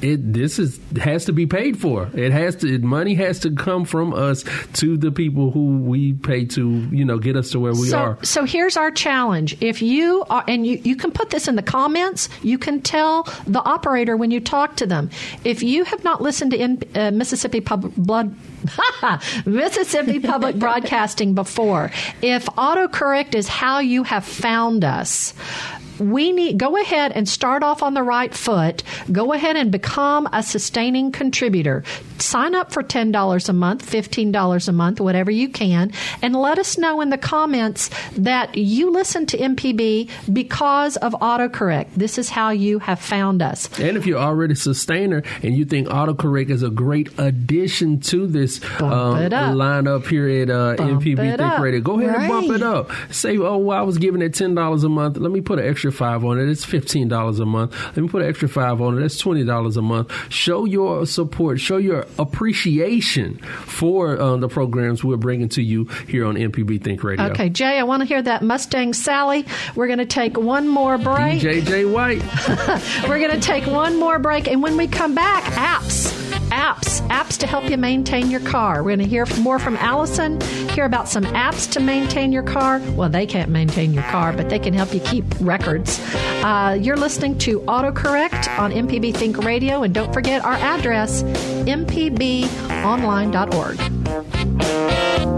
It this is has to be paid for. It has to money has to come from us to the people who we pay to you know get us to where we so, are. So here's our challenge. If you are, and you, you can put this in the comments, you can tell the operator when you talk to them. If you have not listened to in, uh, Mississippi Public Blood. Mississippi Public Broadcasting before. If autocorrect is how you have found us, we need go ahead and start off on the right foot. Go ahead and become a sustaining contributor. Sign up for ten dollars a month, fifteen dollars a month, whatever you can, and let us know in the comments that you listen to MPB because of autocorrect. This is how you have found us. And if you're already a sustainer and you think autocorrect is a great addition to this um, lineup here at uh, MPB Think. Radio, go ahead and bump it up. Say, oh, well, I was giving it ten dollars a month. Let me put an extra five on it. It's fifteen dollars a month. Let me put an extra five on it. That's twenty dollars a month. Show your support. Show your appreciation for um, the programs we're bringing to you here on MPB Think Radio. Okay, Jay, I want to hear that Mustang Sally. We're going to take one more break. JJ White. We're going to take one more break, and when we come back, apps, apps, apps to help you maintain your car. We're going to hear more from Allison, hear about some apps to maintain your car. Well, they can't maintain your car, but they can help you keep records. Uh, you're listening to AutoCorrect on MPB Think Radio, and don't forget our address, mpbonline.org.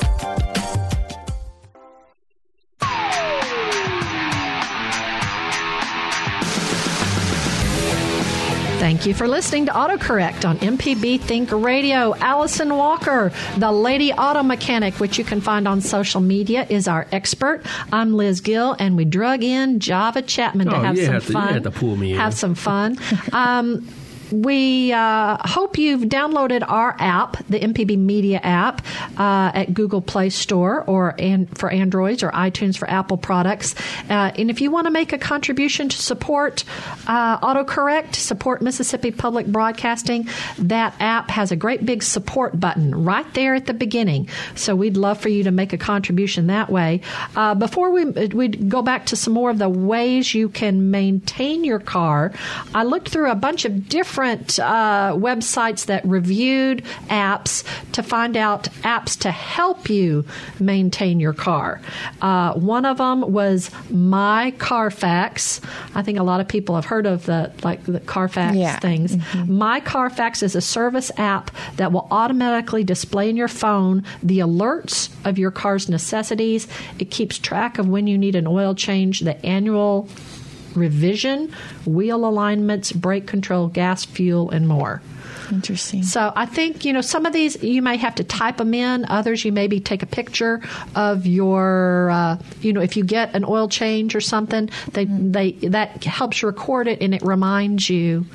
Thank you for listening to AutoCorrect on MPB Think Radio. Allison Walker, the Lady Auto Mechanic, which you can find on social media, is our expert. I'm Liz Gill, and we drug in Java Chapman to Oh, have some have to- you fun. had to pull me in. Have some fun. um, we uh, hope you've downloaded our app, the MPB Media app, uh, at Google Play Store or for Androids or iTunes for Apple products. Uh, and if you want to make a contribution to support uh, AutoCorrect, support Mississippi Public Broadcasting, that app has a great big support button right there at the beginning. So we'd love for you to make a contribution that way. Uh, before we we go back to some more of the ways you can maintain your car, I looked through a bunch of different uh, websites that reviewed apps to find out apps to help you maintain your car. Uh, one of them was My Carfax. I think a lot of people have heard of the like the Carfax Yeah. things. My Carfax is a service app that will automatically display in your phone the alerts of your car's necessities. It keeps track of when you need an oil change, the annual revision, wheel alignments, brake control, gas, fuel, and more. Interesting. So I think you know some of these you may have to type them in. Others you maybe take a picture of your uh, you know if you get an oil change or something they they that helps record it and it reminds you.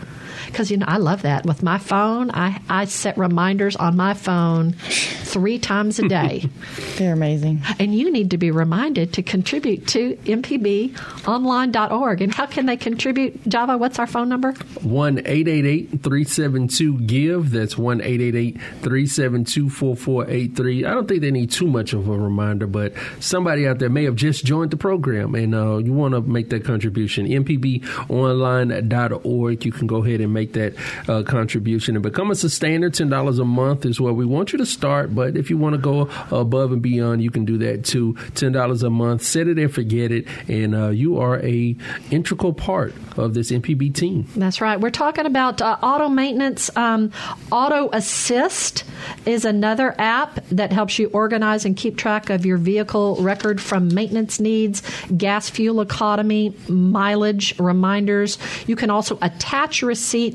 Because you know I love that with my phone. I, I set reminders on my phone three times a day, They're amazing. and you need to be reminded to contribute to mpbonline.org. And how can they contribute? Java, what's our phone number? 1 888 372 GIVE. That's 1 888 372 4483. I don't think they need too much of a reminder, but somebody out there may have just joined the program and uh, you want to make that contribution. MPBOnline.org. You can go ahead and make that uh, contribution and become a sustainer. $10 a month is where we want you to start, but if you want to go above and beyond, you can do that too. $10 a month. Set it and forget it, and uh, you are a integral part of this MPB team. That's right. We're talking about uh, auto maintenance. Um, auto Assist is another app that helps you organize and keep track of your vehicle record from maintenance needs, gas fuel economy, mileage, reminders. You can also attach receipts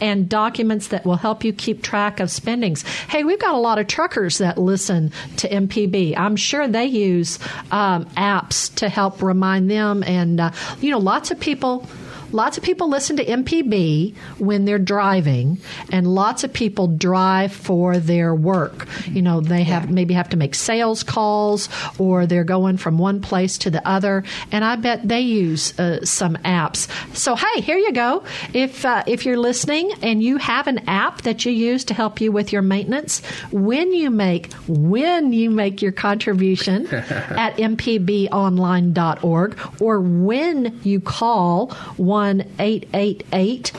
and documents that will help you keep track of spendings. Hey, we've got a lot of truckers that listen to MPB. I'm sure they use um, apps to help remind them. And, uh, you know, lots of people. Lots of people listen to MPB when they're driving, and lots of people drive for their work. You know, they have maybe have to make sales calls, or they're going from one place to the other, and I bet they use uh, some apps. So, hey, here you go. If uh, if you're listening and you have an app that you use to help you with your maintenance, when you make when you make your contribution at mpbonline.org, or when you call one eight eight eight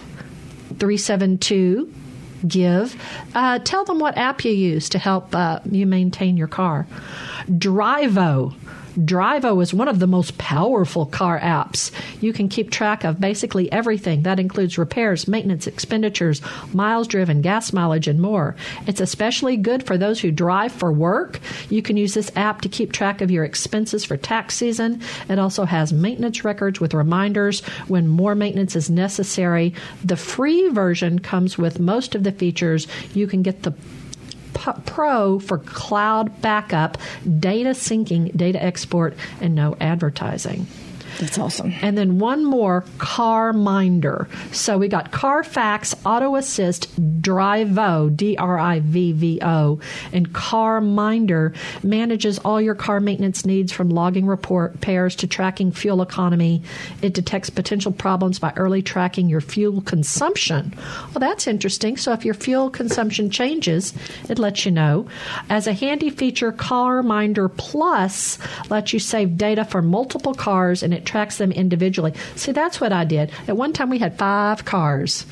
372 give. Uh, tell them what app you use to help uh, you maintain your car. Drivvo Drivvo is one of the most powerful car apps. You can keep track of basically everything. That includes repairs, maintenance, expenditures, miles driven, gas mileage, and more. It's especially good for those who drive for work. You can use this app to keep track of your expenses for tax season. It also has maintenance records with reminders when more maintenance is necessary. The free version comes with most of the features. You can get the Pro for cloud backup, data syncing, data export, and no advertising. That's awesome. And then one more, Car Minder. So we got Carfax, Auto Assist, Drivvo, D R I V V O, and Car Minder manages all your car maintenance needs from logging report pairs to tracking fuel economy. It detects potential problems by early tracking your fuel consumption. Well, that's interesting. So if your fuel consumption changes, it lets you know. As a handy feature, Car Minder Plus lets you save data for multiple cars and it tracks them individually. See, that's what I did. At one time, we had five cars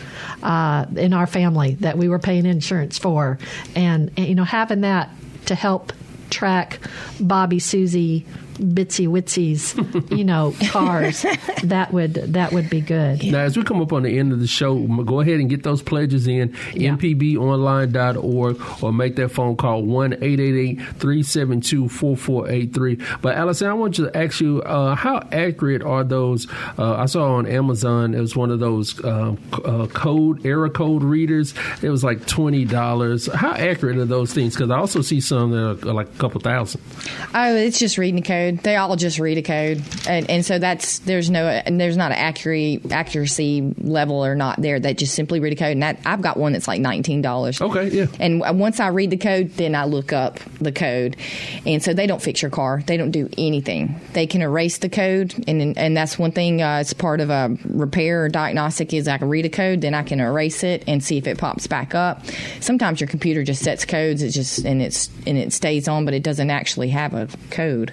uh, in our family that we were paying insurance for, and, and you know having that to help track Bobby, Susie, bitsy witsies, you know, cars, that would that would be good. Now, as we come up on the end of the show, go ahead and get those pledges in, Yeah. mpbonline.org, or make that phone call, 1-888-372-4483. But, Allison, I want you to ask you, uh, how accurate are those? Uh, I saw on Amazon, it was one of those uh, uh, code, error code readers. It was like $20. How accurate are those things? Because I also see some that are like a couple thousand. Oh, it's just reading a code. They all just read a code, and, and so that's there's no and there's not an accuracy accuracy level or not there. That just simply read a code, and that I've got one that's like nineteen dollars. Okay, yeah. And once I read the code, then I look up the code, and so they don't fix your car. They don't do anything. They can erase the code, and and that's one thing. Uh, it's part of a repair or diagnostic is I can read a code, then I can erase it and see if it pops back up. Sometimes your computer just sets codes. It just and it's and it stays on, but it doesn't actually have a code.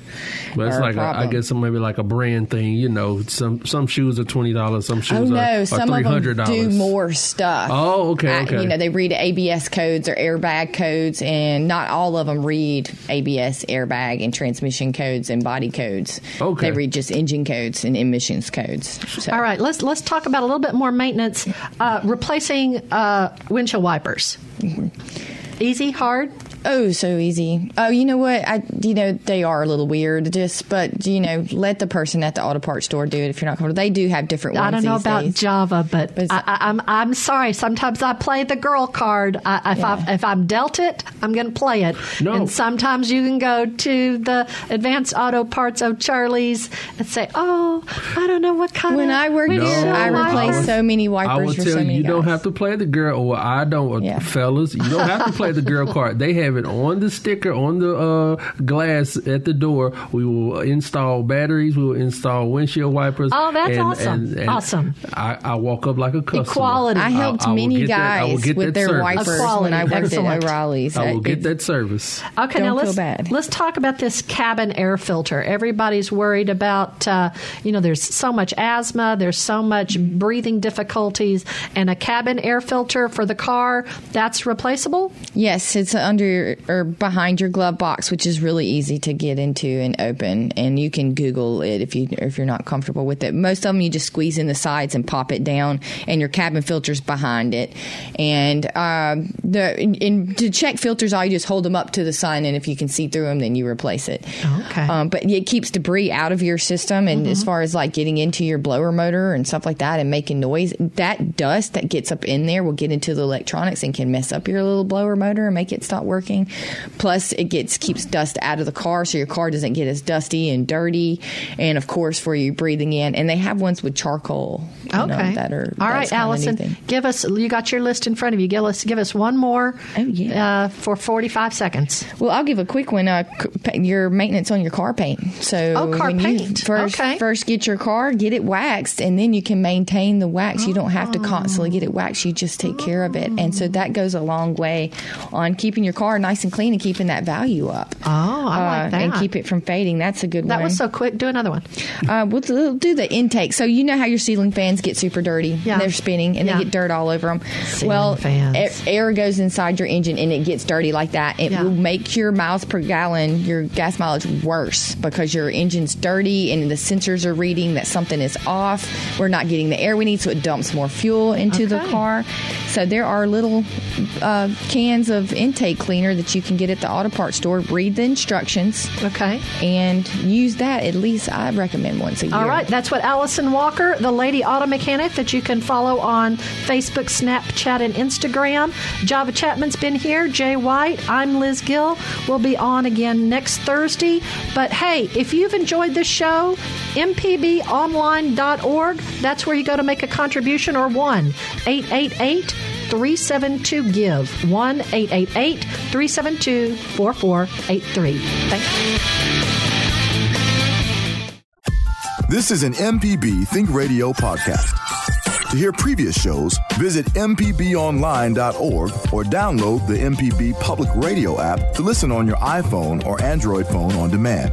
But it's like a, I guess maybe like a brand thing. You know, some some shoes are twenty dollars, some shoes Oh no! are Some three of them do more stuff. Oh, okay, okay. you know, they read ABS codes or airbag codes, and not all of them read ABS, airbag, and transmission codes and body codes. Okay. They read just engine codes and emissions codes. So. All right, let's let's talk about a little bit more maintenance. Uh, replacing uh, windshield wipers. Easy, hard. Oh, so easy. Oh, you know what? I, you know, they are a little weird. Just, but you know, let the person at the auto parts store do it if you're not comfortable. They do have different ones. I don't know these about days. Java, but, But I, I, I'm I'm sorry. Sometimes I play the girl card. I, if I if I'm dealt it, I'm going to play it. No. And sometimes you can go to the Advanced Auto Parts of Charlie's and say, "Oh, I don't know what kind of. When of I worked windshield there, I wiper." replaced so many wipers. I wipers will for tell so you, many you don't have to play the girl, or I don't, uh, Yeah. fellas, you don't have to play the girl card. They have it on the sticker on the uh, glass at the door. We will install batteries. We will install windshield wipers. Oh, that's awesome. Awesome. I, I walk up like a customer. Equality. I helped I will many get that- I will guys get with that their service. wipers Equality. when I worked Excellent. at O'Reilly's. I will get that service. Okay, now Don't let's bad. let's talk about this cabin air filter. Everybody's worried about, uh, you know, there's so much asthma, there's so much breathing difficulties, and a cabin air filter for the car that's replaceable. Yes, it's under your, or behind your glove box, which is really easy to get into and open. And you can Google it if you if you're not comfortable with it. Most of them you just squeeze in the sides and pop it down, and your cabin filter's behind it. And um, the in, in, to check filters, all you just hold them up to the sun, and if you can see through them, then you replace it. Okay. Um, but it keeps debris out of your system, and as far as like getting into your blower motor and stuff like that, and making noise, that dust that gets up in there will get into the electronics and can mess up your little blower motor and make it stop working. Plus, it gets keeps dust out of the car, so your car doesn't get as dusty and dirty. And of course, for you breathing in, and they have ones with charcoal. you know, Okay. that are all right, Allison. Give us. You got your list in front of you. Give us. Give us one more. Oh, yeah. Uh, for forty-five seconds. Well, I'll give a quick one. Uh, your maintenance on your car paint. So Oh, car paint. first Okay. first get your car, get it waxed, and then you can maintain the wax. You don't have to constantly get it waxed. You just take care of it, and so that goes a long way on keeping your car nice and clean and keeping that value up. Oh, I like Uh, and keep it from fading. That's a good That one. That was so quick. Do another one. Uh, we'll do the intake. So you know how your ceiling fans get super dirty. Yeah. They're spinning and Yeah. they get dirt all over them. Ceiling well, fans. air goes inside your engine and it gets dirty like that. It Yeah. will make your miles per gallon, your gas mileage worse because your engine's dirty and the sensors are reading that something is off. We're not getting the air we need, so it dumps more fuel into the car. So there are little uh, cans of intake cleaner that you can get at the auto parts store. Read the instructions Okay. and use that at least I recommend once a year. All right, that's what Allison Walker, the lady auto mechanic that you can follow on Facebook, Snapchat, and Instagram. Java Chapman's been here. Jay White. I'm Liz Gill. We'll be on again next Thursday. But hey, if you've enjoyed this show, mpbonline.org, that's where you go to make a contribution or 1 888 372 GIVE. 1 888 372 4483. Thank you. This is an MPB Think Radio podcast. To hear previous shows, visit MPBOnline.org or download the MPB Public Radio app to listen on your iPhone or Android phone on demand.